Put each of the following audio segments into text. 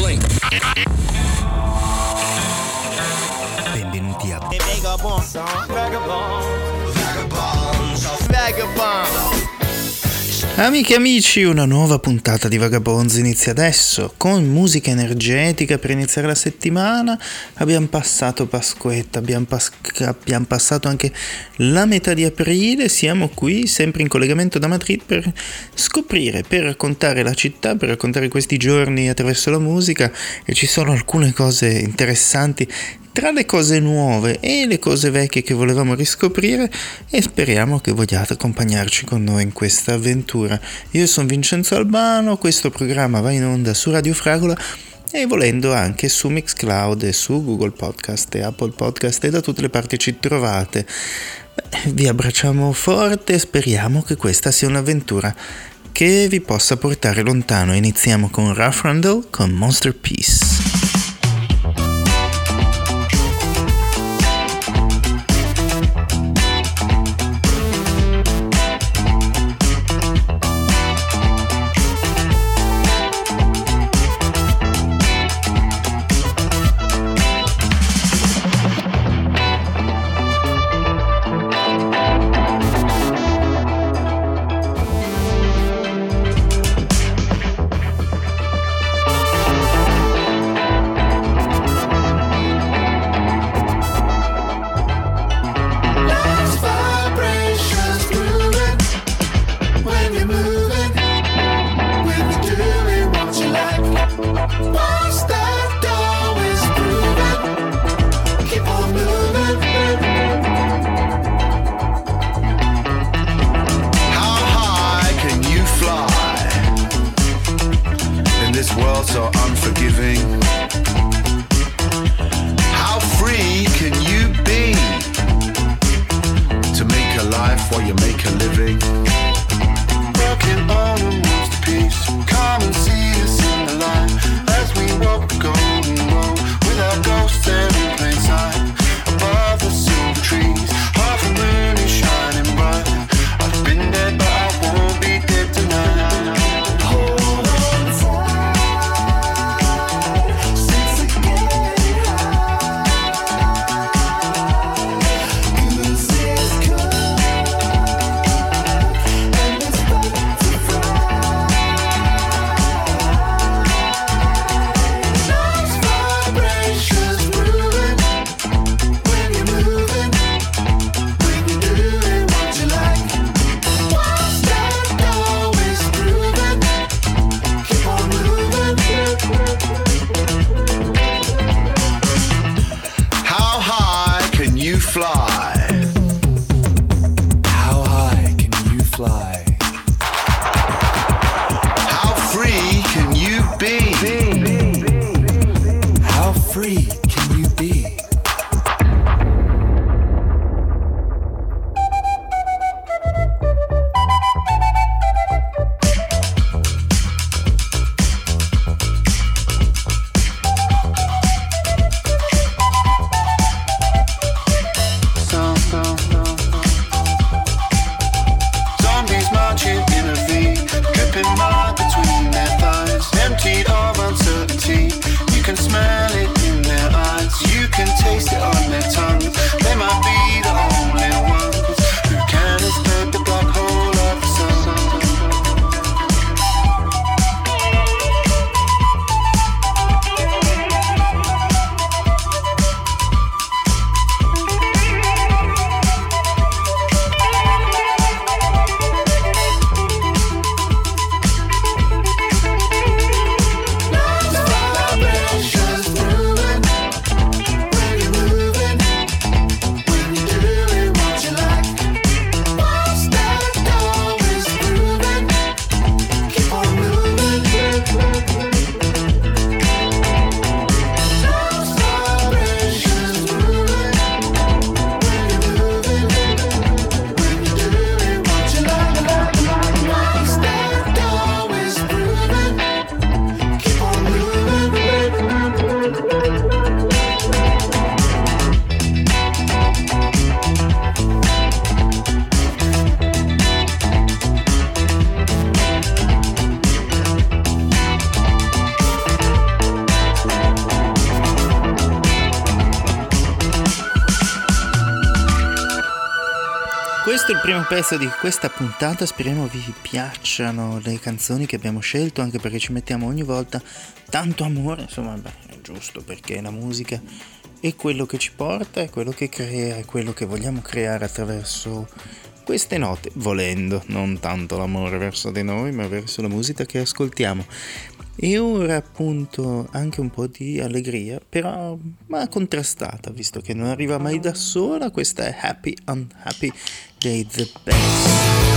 blink. Benvenuti a Amiche e amici, una nuova puntata di Vagabonds inizia adesso con musica energetica per iniziare la settimana. Abbiamo passato Pasquetta, abbiamo, pas- abbiamo, passato anche la metà di aprile. Siamo qui sempre in collegamento da Madrid per scoprire, per raccontare la città, per raccontare questi giorni attraverso la musica. E ci sono alcune cose interessanti tra le cose nuove e le cose vecchie che volevamo riscoprire e speriamo che vogliate accompagnarci con noi in questa avventura. Io sono Vincenzo Albano, questo programma va in onda su Radio Fragola e volendo anche su Mixcloud e su Google Podcast e Apple Podcast e da tutte le parti ci trovate. Vi abbracciamo forte e speriamo che questa sia un'avventura che vi possa portare lontano. Iniziamo con Rough Randall con Monster Peace. also unforgiving. Pezzo di questa puntata, speriamo vi piacciono le canzoni che abbiamo scelto, anche perché ci mettiamo ogni volta tanto amore, insomma, beh, è giusto perché la musica è quello che ci porta, è quello che crea, è quello che vogliamo creare attraverso queste note, volendo, non tanto l'amore verso di noi, ma verso la musica che ascoltiamo. E ora appunto anche un po' di allegria, però ma contrastata, visto che non arriva mai da sola, questa è Happy Unhappy Day the Best.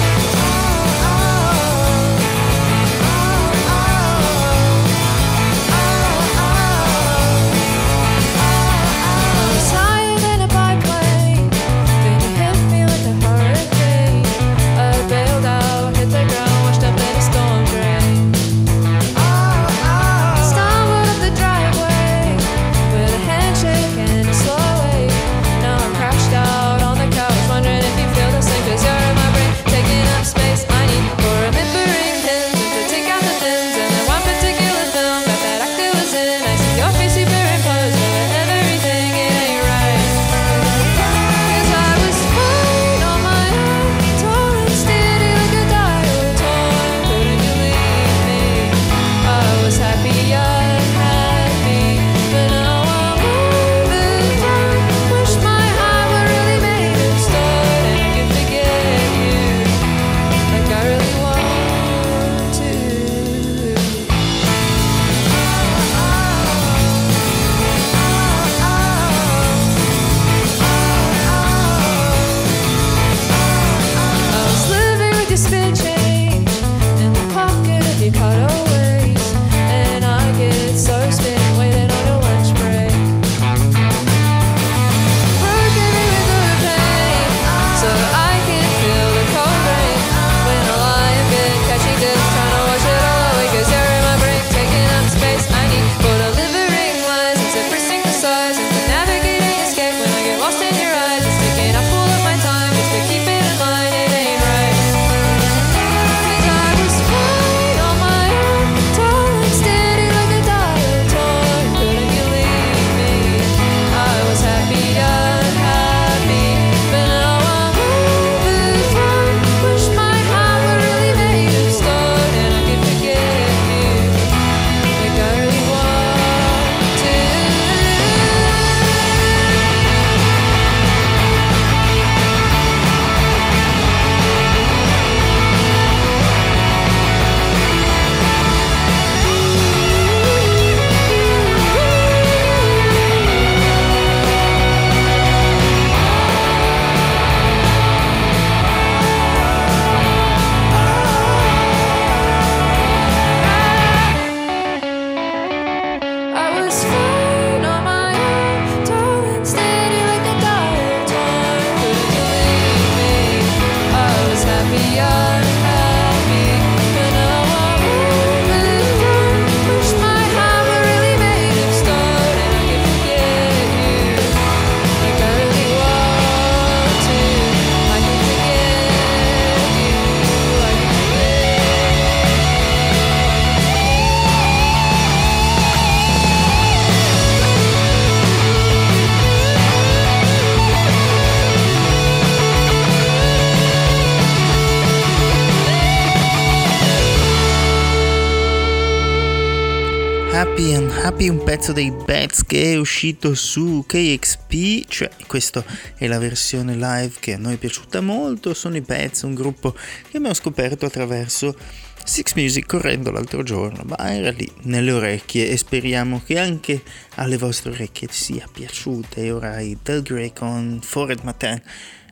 Pezzo dei Bats che è uscito su KXP, cioè questa è la versione live che a noi è piaciuta molto, sono i Bats, un gruppo che abbiamo scoperto attraverso Six Music correndo l'altro giorno, ma era lì nelle orecchie e speriamo che anche alle vostre orecchie sia piaciuta e ora i Del Grey con Forest Matin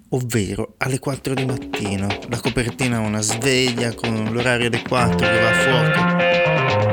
ovvero alle 4 di mattino. La copertina ha una sveglia con l'orario delle 4 che va a fuoco.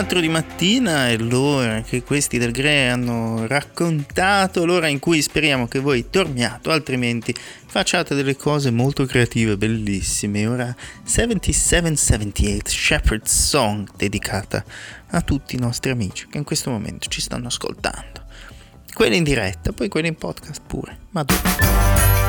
4 di mattina è l'ora che questi del GRE hanno raccontato, l'ora in cui speriamo che voi dormiate, altrimenti facciate delle cose molto creative, bellissime. Ora 7778 Shepherd's Song dedicata a tutti i nostri amici che in questo momento ci stanno ascoltando. Quelli in diretta, poi quelli in podcast pure, ma dove?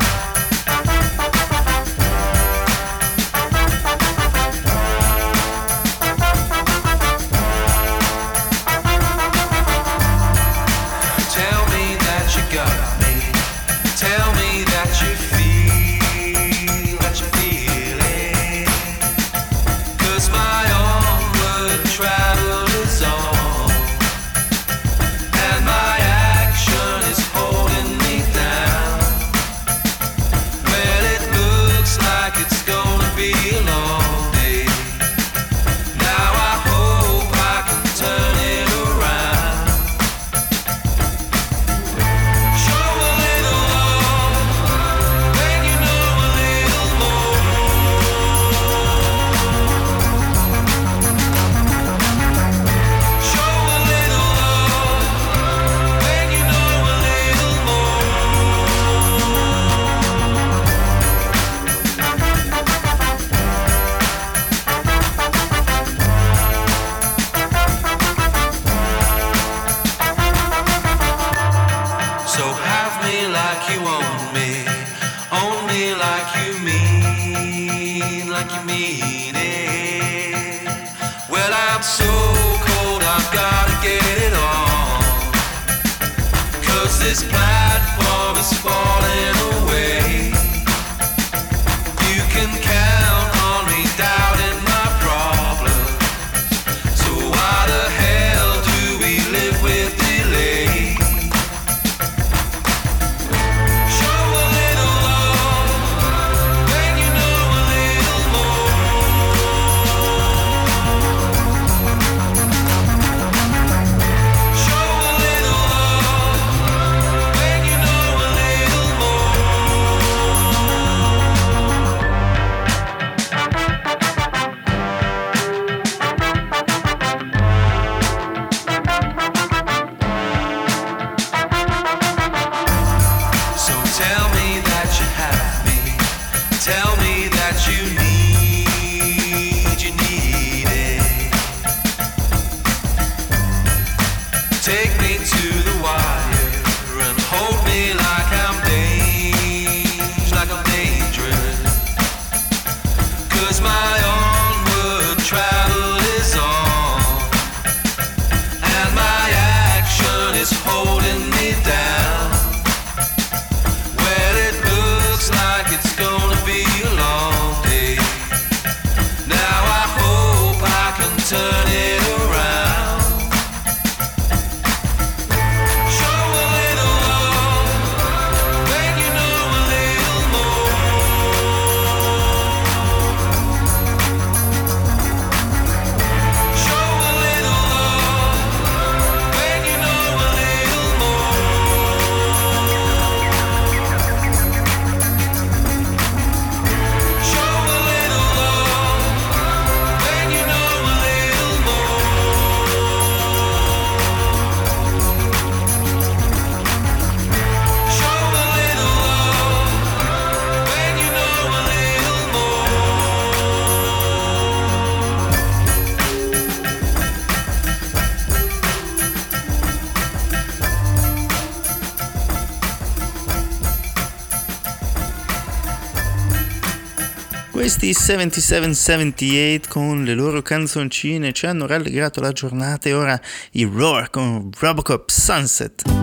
7778 con le loro canzoncine ci hanno rallegrato la giornata e ora i Roar con Robocop Sunset.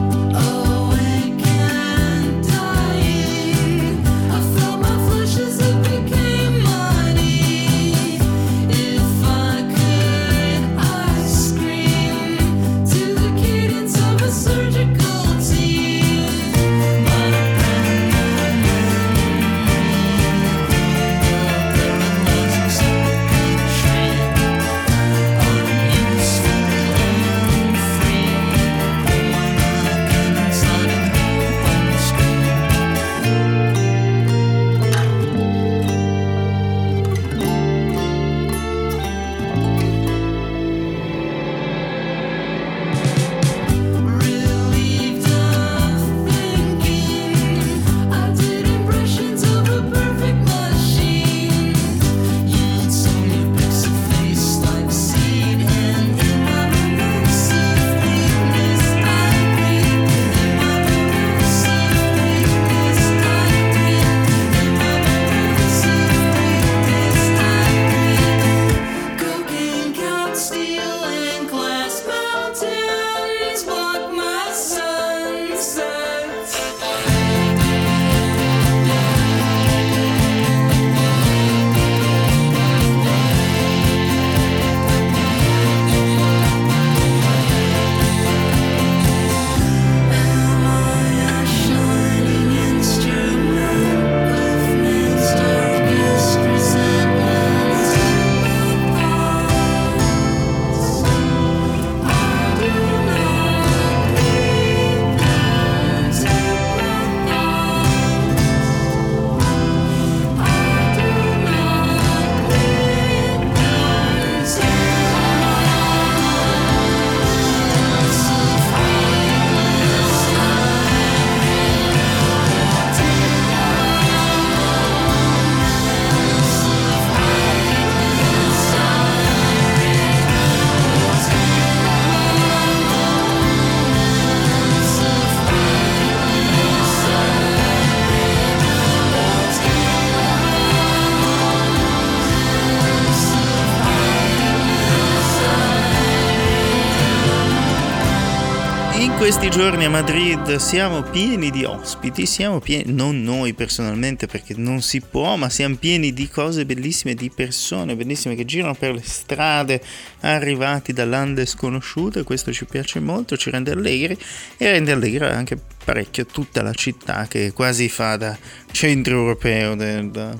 Questi giorni a Madrid siamo pieni di ospiti, siamo pieni, non noi personalmente perché non si può, ma siamo pieni di cose bellissime, di persone bellissime che girano per le strade arrivati da lande sconosciute, questo ci piace molto, ci rende allegri e rende allegra anche parecchio tutta la città che quasi fa da centro europeo del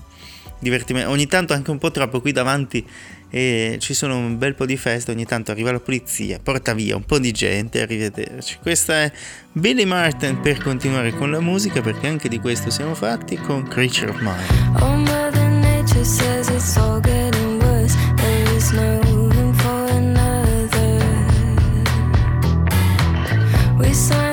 divertimento, ogni tanto anche un po' troppo qui davanti e ci sono un bel po' di feste, ogni tanto arriva la polizia, porta via un po' di gente, arrivederci. Questa è Billy Martin per continuare con la musica perché anche di questo siamo fatti con Creature of Mine. Oh, Mother Nature says it's all getting worse, there is no room for another. We signed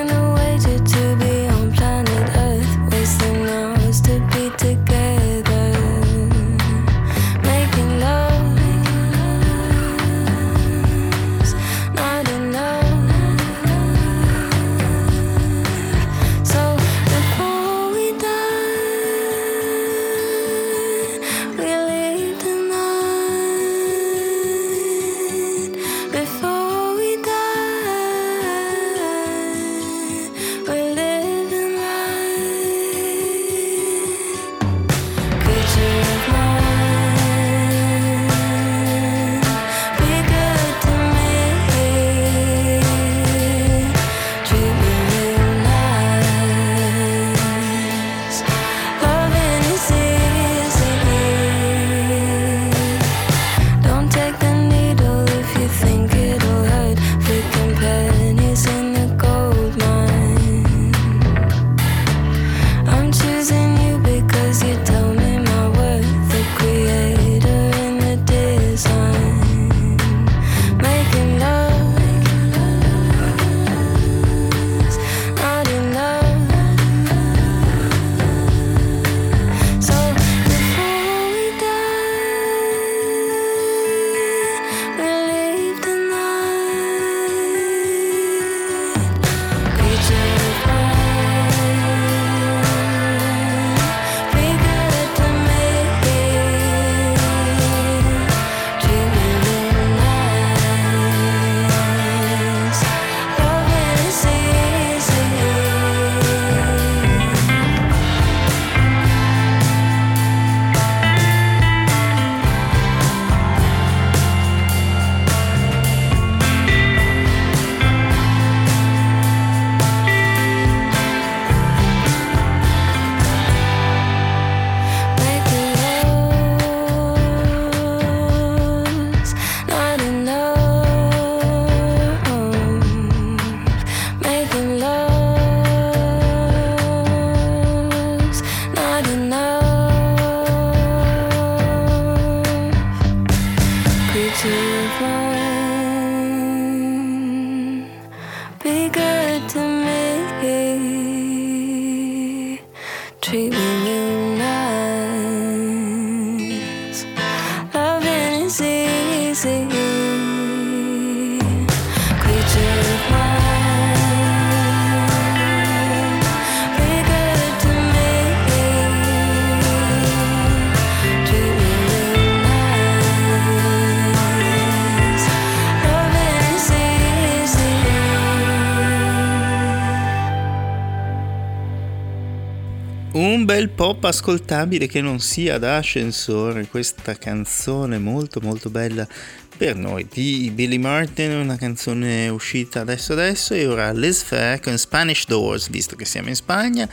pop ascoltabile che non sia da ascensore, questa canzone molto molto bella per noi di Billy Martin, una canzone uscita adesso adesso e ora Liz Fair con Spanish Doors, visto che siamo in Spagna,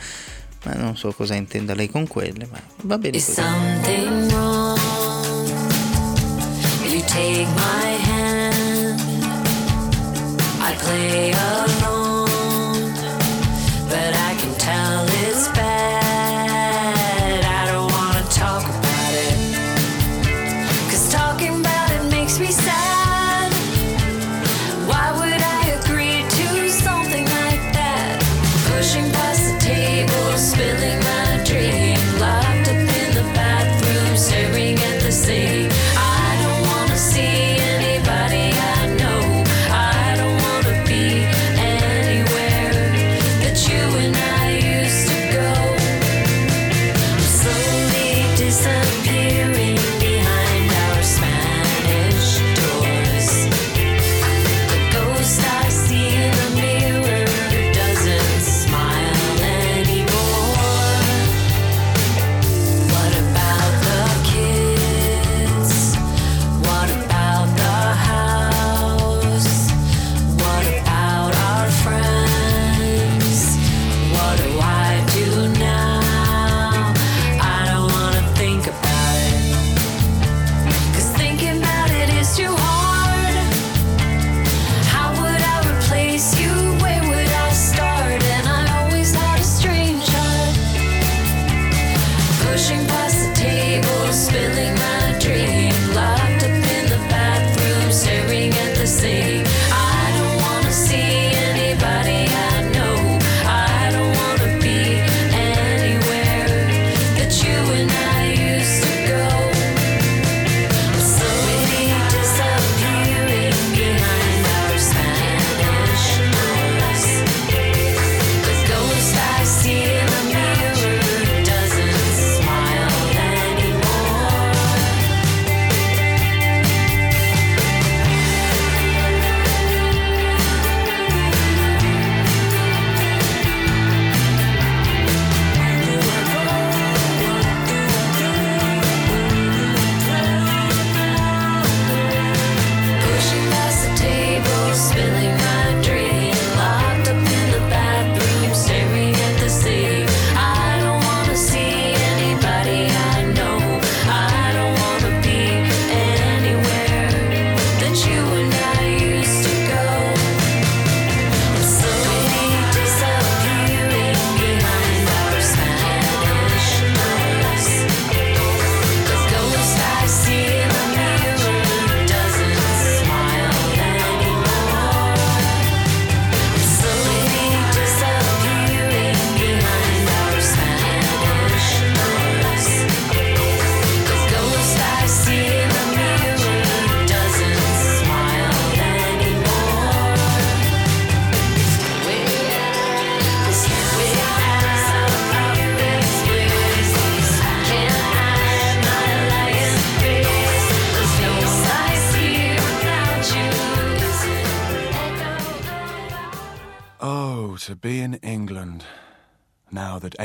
ma non so cosa intenda lei con quelle, ma va bene così. Something wrong. You take my hand. I play alone,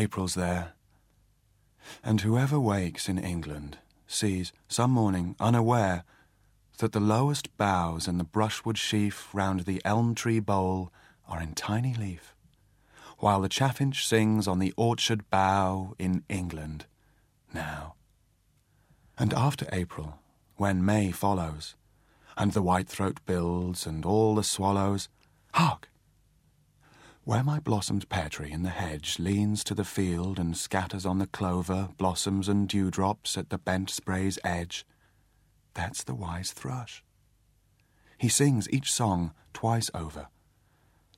April's there. And whoever wakes in England sees some morning unaware that the lowest boughs in the brushwood sheaf round the elm tree bole are in tiny leaf, while the chaffinch sings on the orchard bough in England now. And after April, when May follows, and the whitethroat builds, and all the swallows, hark! Where my blossomed pear tree in the hedge leans to the field and scatters on the clover blossoms and dewdrops at the bent spray's edge, that's the wise thrush. He sings each song twice over,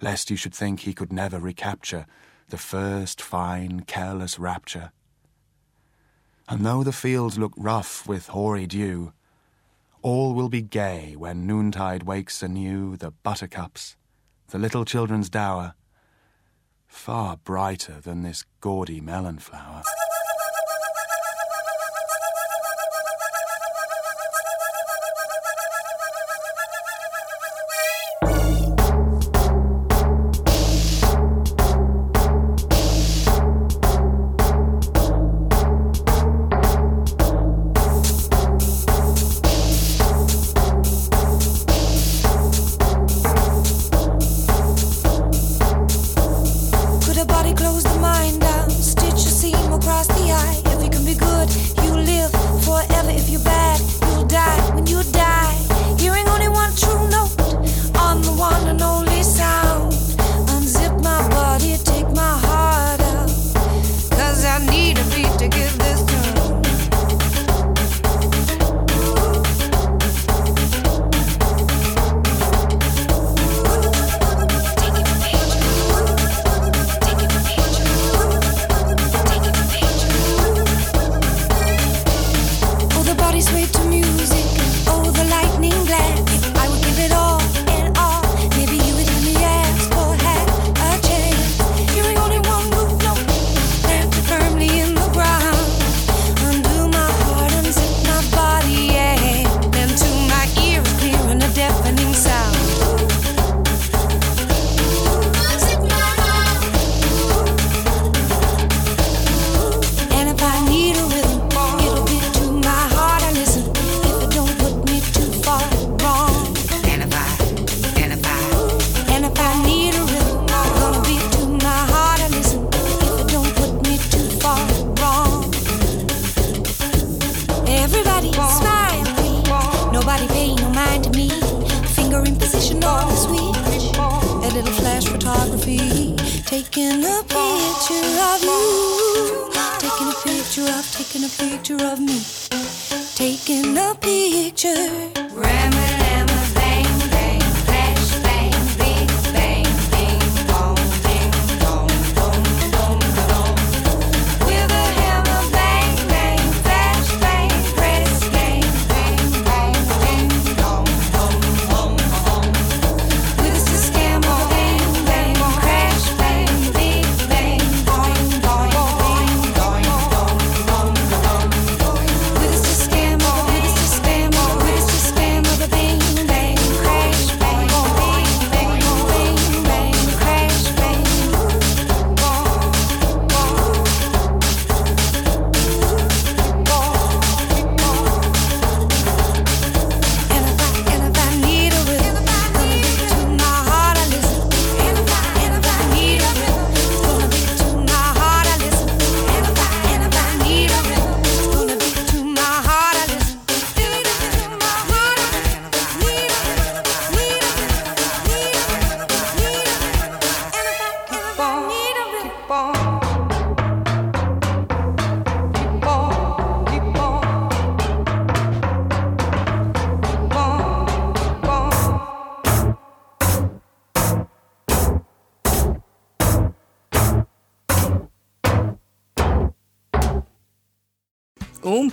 lest you should think he could never recapture the first fine, careless rapture. And though the fields look rough with hoary dew, all will be gay when noontide wakes anew the buttercups, the little children's dower, far brighter than this gaudy melon flower.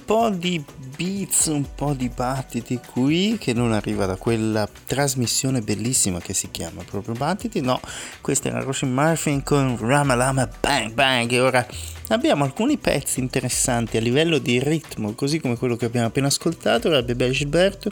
Po' di beats, un po' di battiti qui che non arriva da quella trasmissione bellissima che si chiama proprio Battiti, no, questa era Rosin Murphy con Ramalama Bang Bang e ora abbiamo alcuni pezzi interessanti a livello di ritmo, così come quello che abbiamo appena ascoltato, era Bebe Gilberto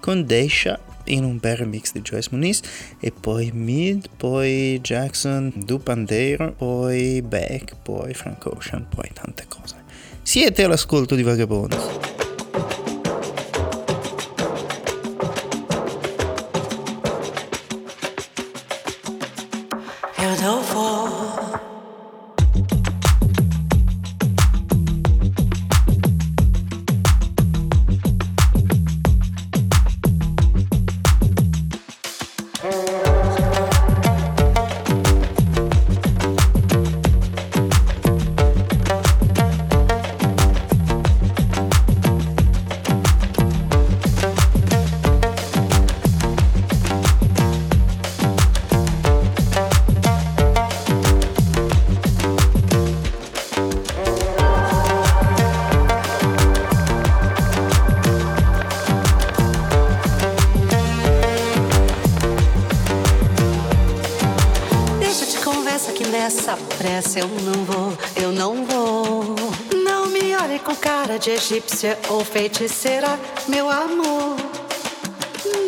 con Deisha in un bel remix di Joyce Muniz e poi Mid, poi Jackson, Dupandero, poi Beck, poi Frank Ocean, poi tante cose. Siete all'ascolto di Vagabonds. nessa pressa, eu não vou, eu não vou. Não me olhe com cara de egípcia ou feiticeira, meu amor.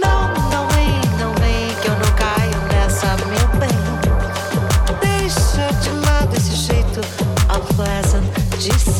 Não, não vem, não vem, que eu não caio nessa, meu bem. Deixa de lado esse jeito unpleasant de ser.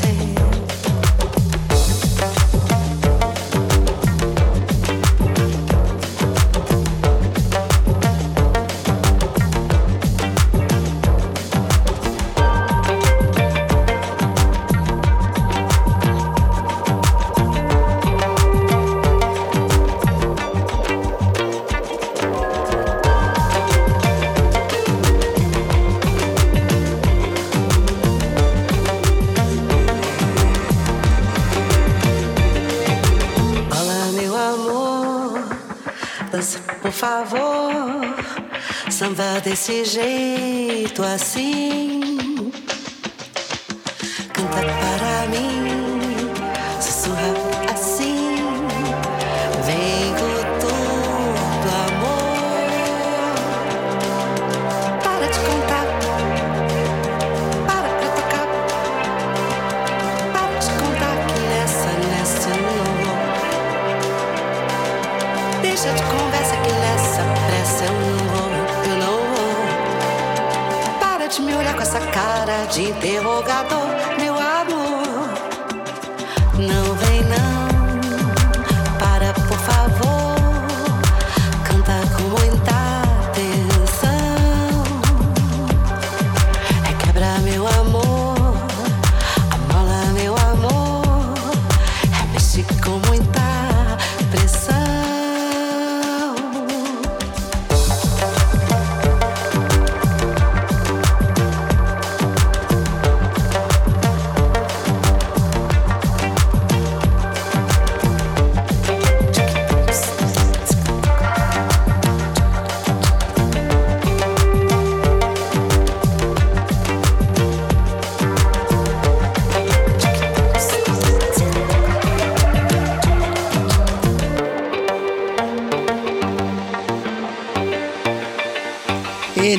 levar desse jeito assim.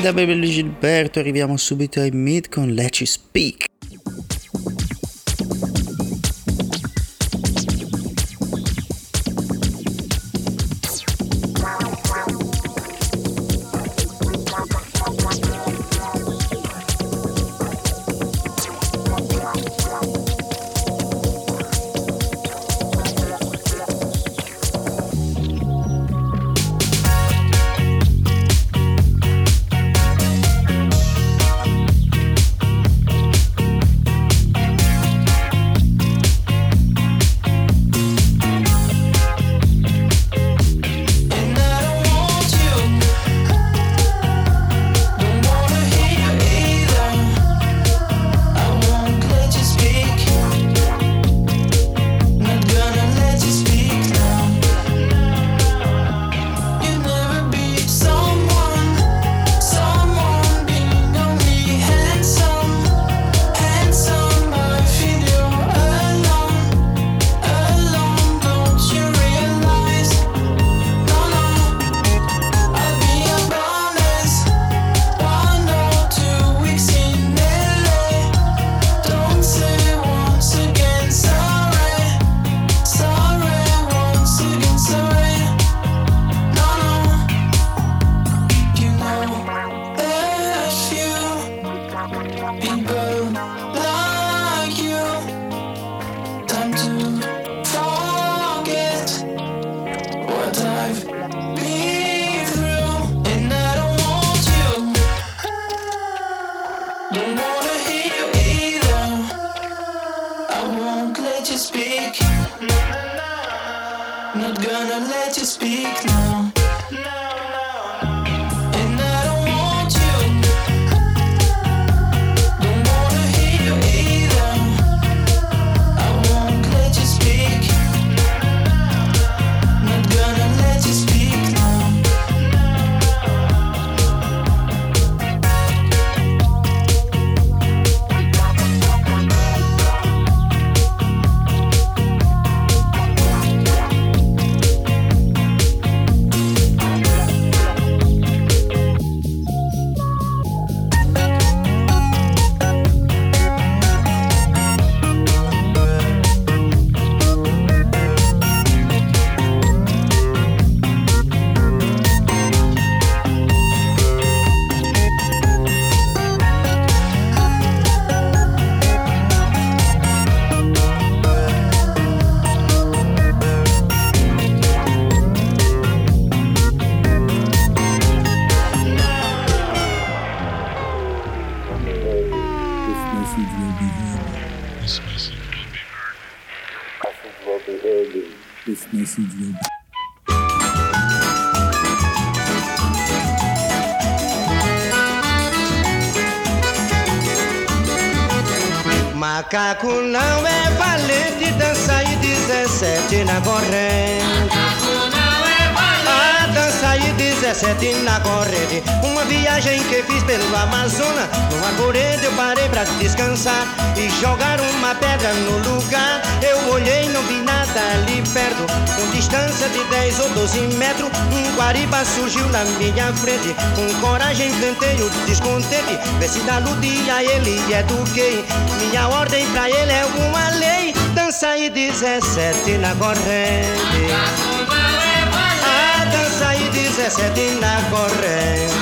da Bebello Gilberto arriviamo subito ai Meet con Let You Speak. Macaco não é valente, dança e 17 na corrente. A dança e 17 na corrente. Uma viagem que fiz pelo Amazonas. Numa corrente eu parei pra descansar e jogar uma pedra no lugar. Eu olhei, não vi nada ali perto. Com distância de 10 ou 12 metros, um guariba surgiu na minha frente. Com coragem enfrentei o descontente. Vê se da ludia ele eduquei. Minha ordem pra ele é uma lei. Dança e 17 na corrente. Dança e 17 na corrente.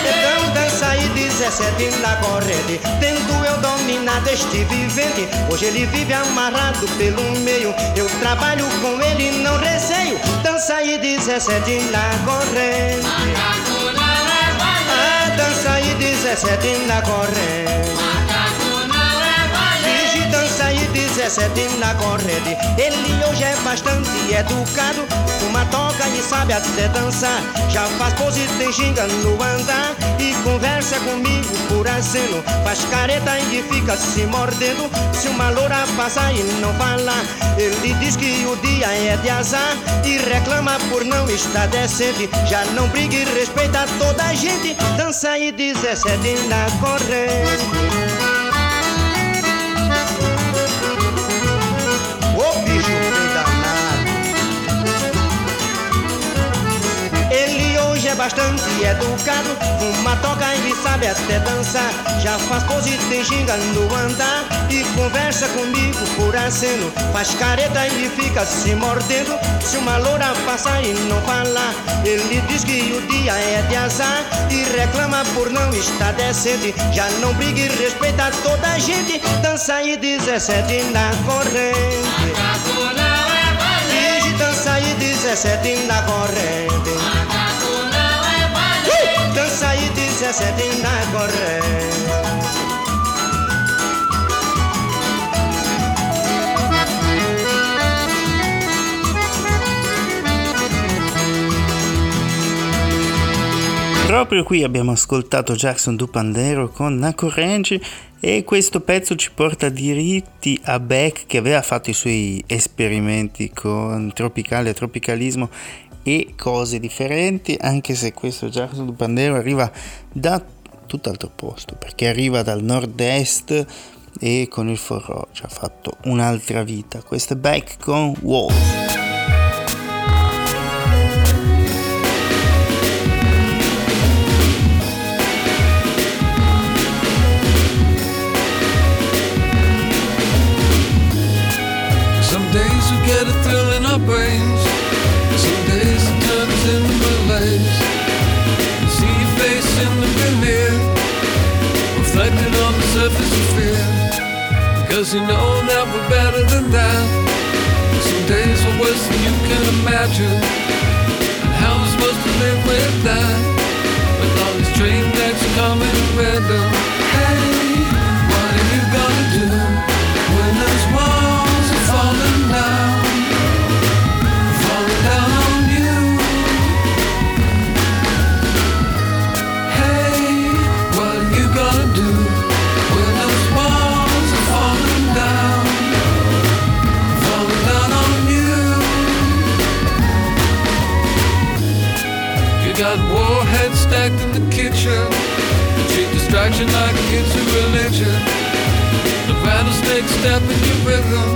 Então dança e 17 na corrente. Tendo eu dominado este vivente Hoje ele vive amarrado pelo meio. Eu trabalho com ele não receio. Dança e 17 na corrente. Ah, dança e 17 na corrente 17 na corrente. Ele hoje é bastante educado Uma toca e sabe até dançar. Já faz pose, tem ginga no andar E conversa comigo por aceno Faz careta e fica se mordendo. Se uma loura passar e não falar Ele diz que o dia é de azar E reclama por não estar decente. Já não briga e respeita toda a gente. Dança e 17 na corrente bastante educado. Uma toca e sabe até dançar. Já faz pose, tem ginga no andar. E conversa comigo por aceno. Faz careta e fica se mordendo. Se uma loura passar e não falar Ele diz que o dia é de azar. E reclama por não estar decente. Já não briga e respeita toda a gente. Dança e 17 na corrente. Finge dança e 17 na corrente Dança e 17 na corrente Proprio qui abbiamo ascoltato Jackson Dupandero con Naco Range e questo pezzo ci porta diritti a Beck che aveva fatto i suoi esperimenti con tropicale e tropicalismo e cose differenti, anche se questo Jackson Dupandero arriva da tutt'altro posto, perché arriva dal nord-est e con il forró ci ha fatto un'altra vita. Questo è Beck con Wolf. You know that we're better than that. Some days are worse than you can imagine. And how we're supposed to live with that? Got warheads stacked in the kitchen. You treat distraction like it's a religion. The rattlesnake step in your rhythm.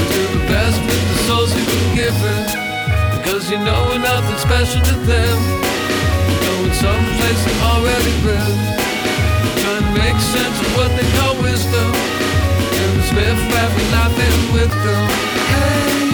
We do the best with the souls you've been given. Because you know we're nothing special to them. You know in some place they've already been. Trying to make sense of what they call wisdom. And the spare fat we laughing with them. Hey,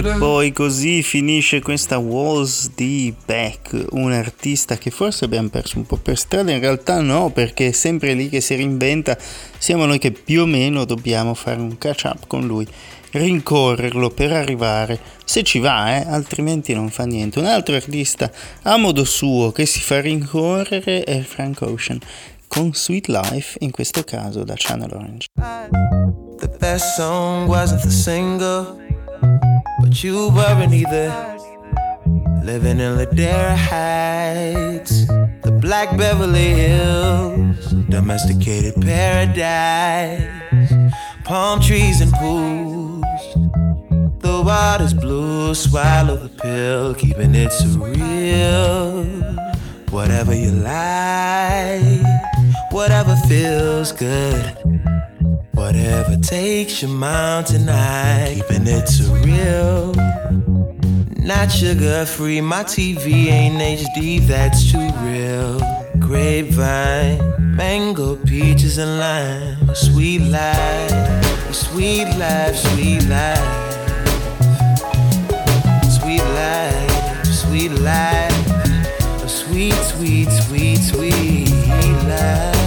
E poi così finisce questa Walls di Beck, un artista che forse abbiamo perso un po' per strada, in realtà no, perché è sempre lì che si reinventa, siamo noi che più o meno dobbiamo fare un catch up con lui, rincorrerlo per arrivare, se ci va, eh, altrimenti non fa niente. Un altro artista a modo suo che si fa rincorrere è Frank Ocean, con Sweet Life, in questo caso da Channel Orange. The but you weren't either. Living in Ladera Heights, the Black Beverly Hills, domesticated paradise, palm trees and pools. The water's blue, swallow the pill, keeping it surreal. Whatever you like, whatever feels good. Whatever takes your mind tonight, keeping it surreal. Not sugar free, my TV ain't HD, that's too real. Grapevine, mango, peaches, and lime. Sweet life, sweet life, sweet life. Sweet life, sweet life. Sweet, sweet, sweet, sweet life.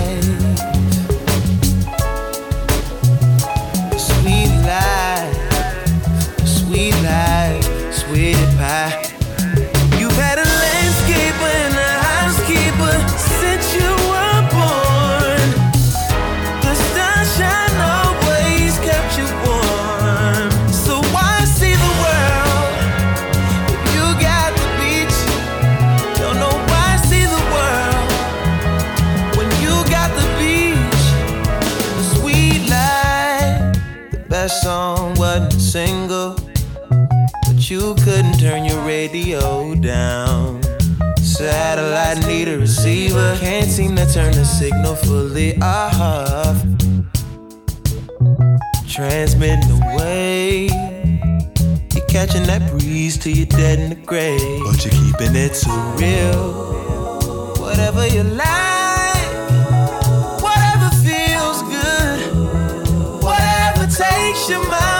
Turn your radio down. Satellite need a receiver, can't seem to turn the signal fully off. Transmitting away. You're catching that breeze till you're dead in the grave. But you're keeping it so real. Whatever you like, whatever feels good, whatever takes your mountain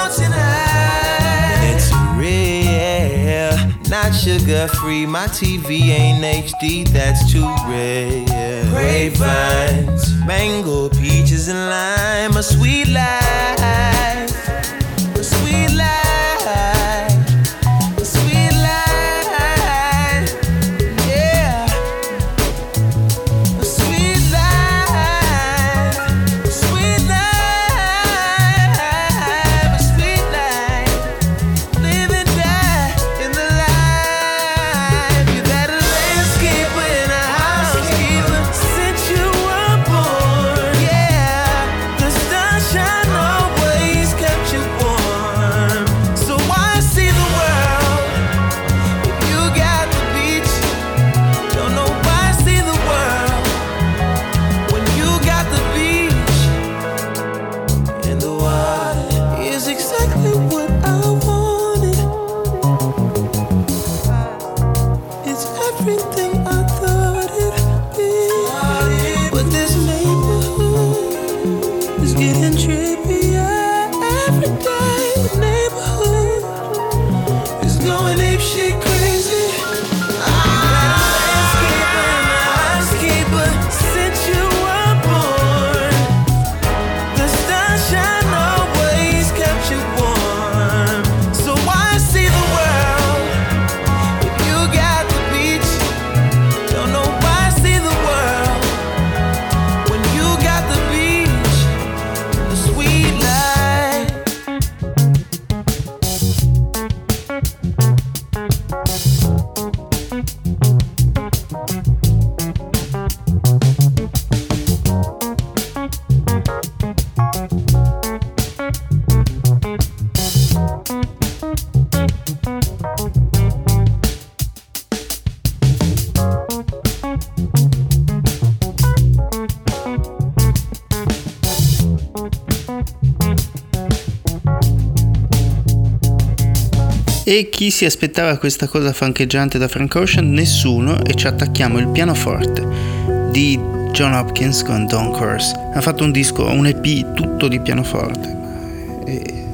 sugar free. My TV ain't HD, that's too rare. Grapevines, mango, peaches, and lime. A sweet life, E chi si aspettava questa cosa fancheggiante da Frank Ocean? Nessuno e ci attacchiamo il pianoforte di John Hopkins con Don Curse. Ha fatto un disco, un EP tutto di pianoforte. E-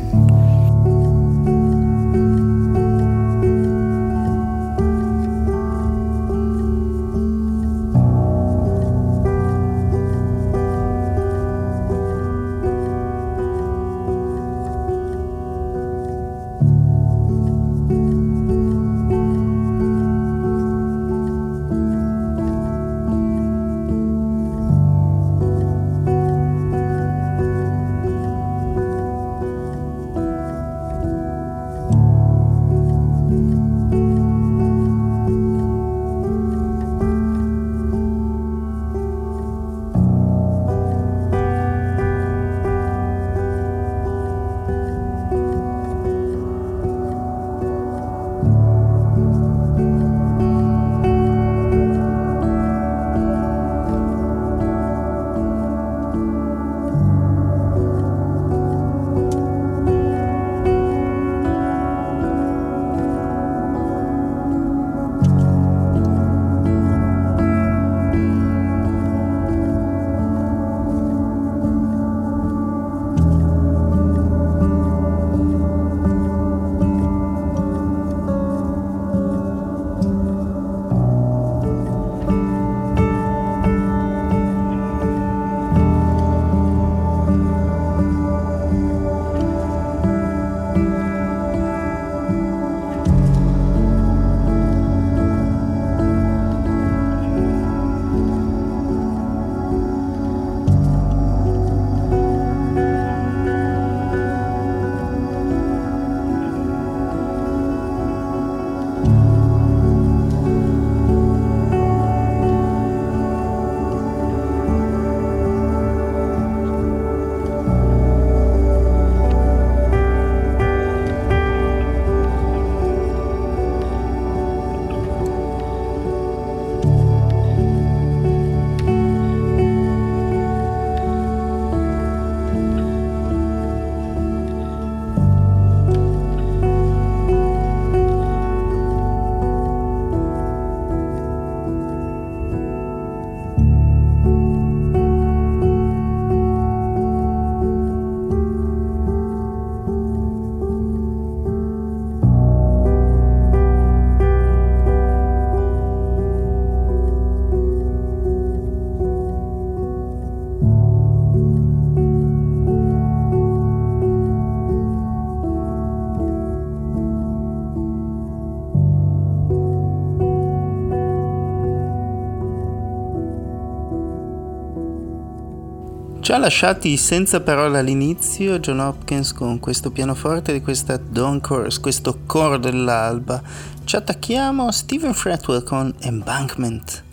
Ci ha lasciati senza parole all'inizio John Hopkins con questo pianoforte di questa Dawn Chorus, questo coro dell'alba. Ci attacchiamo a Stephen Fretwell con Embankment.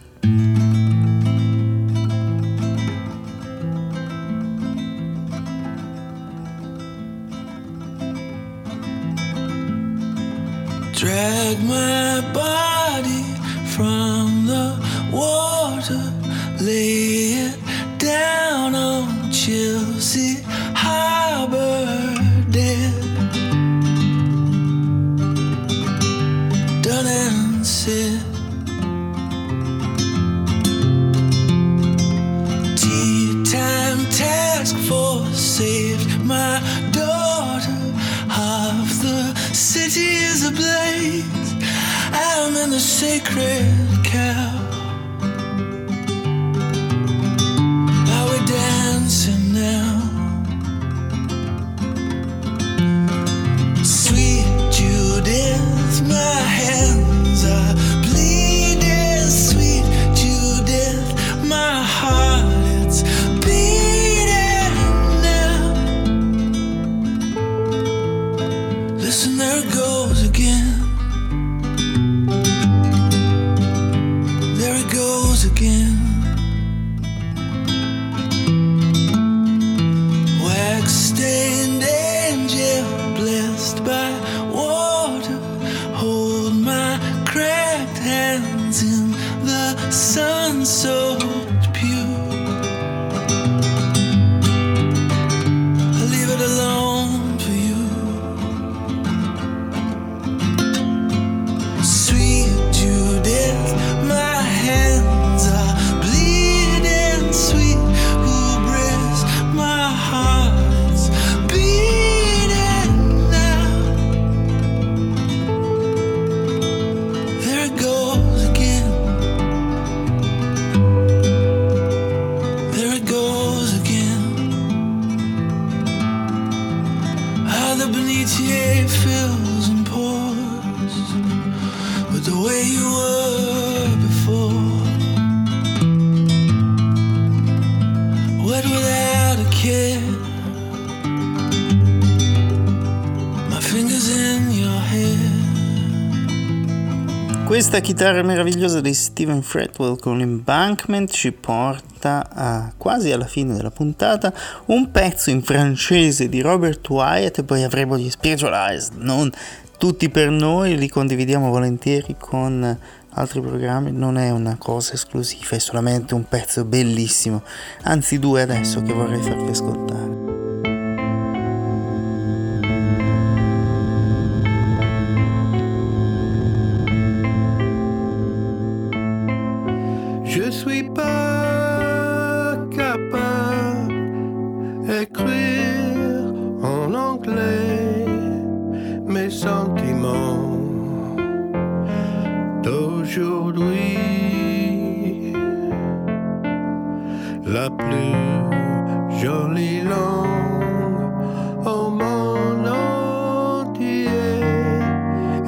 Chelsea Harbor dead. Done and said. Tea time task force saved my daughter. Half the city is ablaze. I'm in the sacred without a care. My fingers in your hair. Questa chitarra meravigliosa di Stephen Fretwell con Embankment ci porta a, quasi alla fine della puntata un pezzo in francese di Robert Wyatt e poi avremo gli Spiritualized, non tutti per noi, li condividiamo volentieri con altri programmi, non è una cosa esclusiva, è solamente un pezzo bellissimo, anzi due adesso che vorrei farvi ascoltare. Je suis pas capable d'écrire d'aujourd'hui. La plus jolie langue au monde entier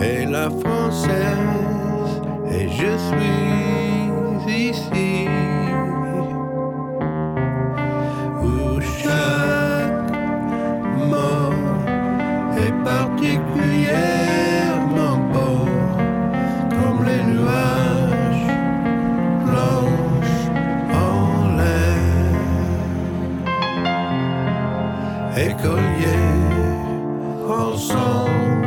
est la française et je suis écoliers ensemble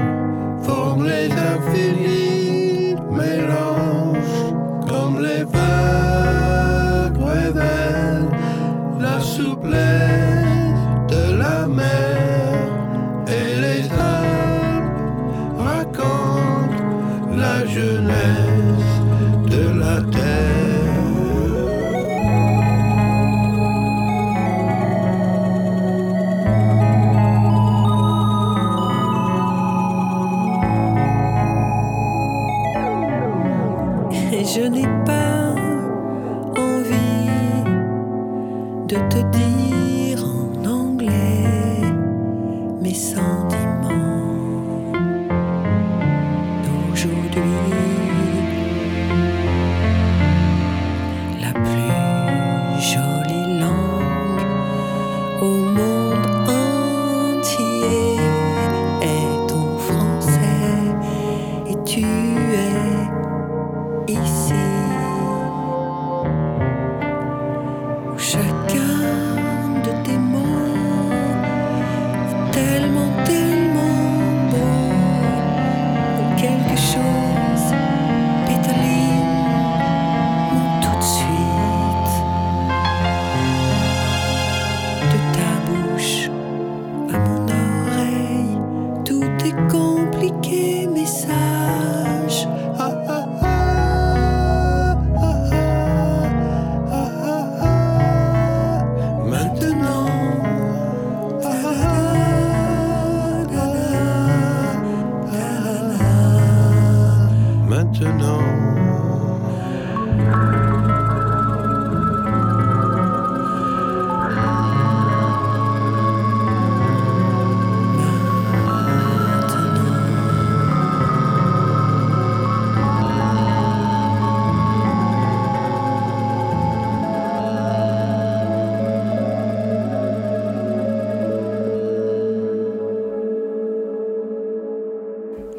forment les infinis mélanges comme les vagues révèlent la souplesse de la mer et les Alpes racontent la jeunesse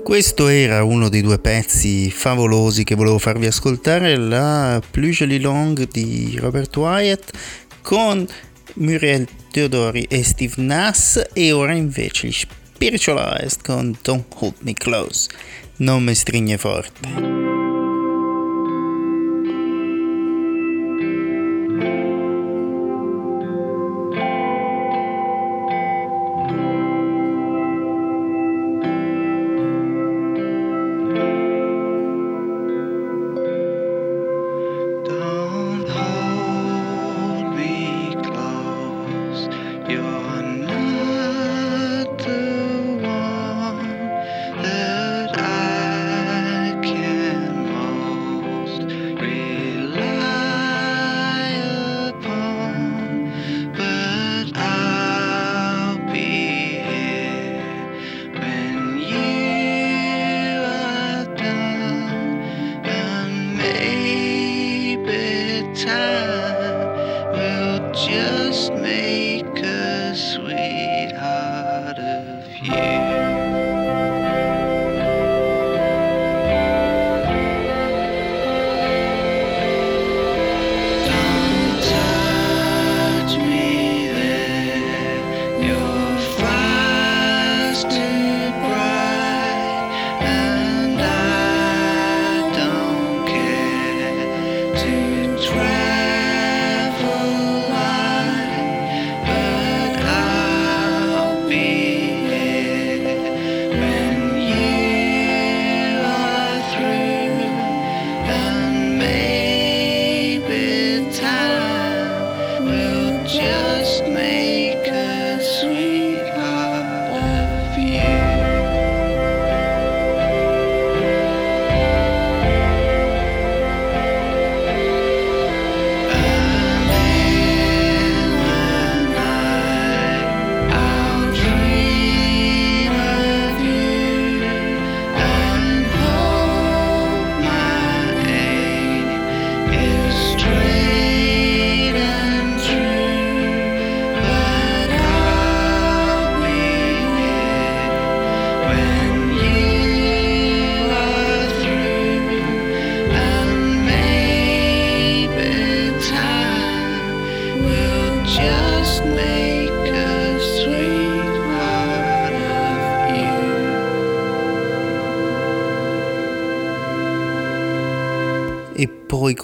Questo era uno dei due pezzi favolosi che volevo farvi ascoltare, la Plus Jolie Longue di Robert Wyatt con Muriel Teodori e Steve Nass e ora invece gli Spiritualized con Don't Hold Me Close, non mi strigne forte.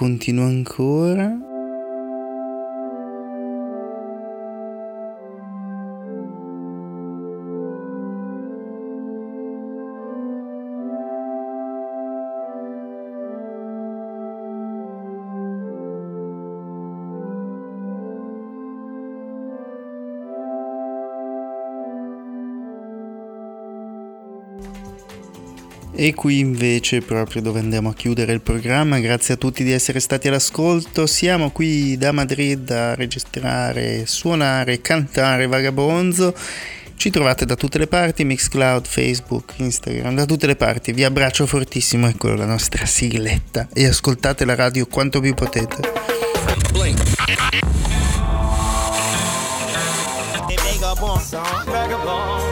Continua ancora. E qui invece proprio dove andiamo a chiudere il programma, grazie a tutti di essere stati all'ascolto, siamo qui da Madrid a registrare, suonare, cantare Vagabonzo, ci trovate da tutte le parti, Mixcloud, Facebook, Instagram, da tutte le parti, vi abbraccio fortissimo, ecco la nostra sigletta e ascoltate la radio quanto più potete. Vagabonds.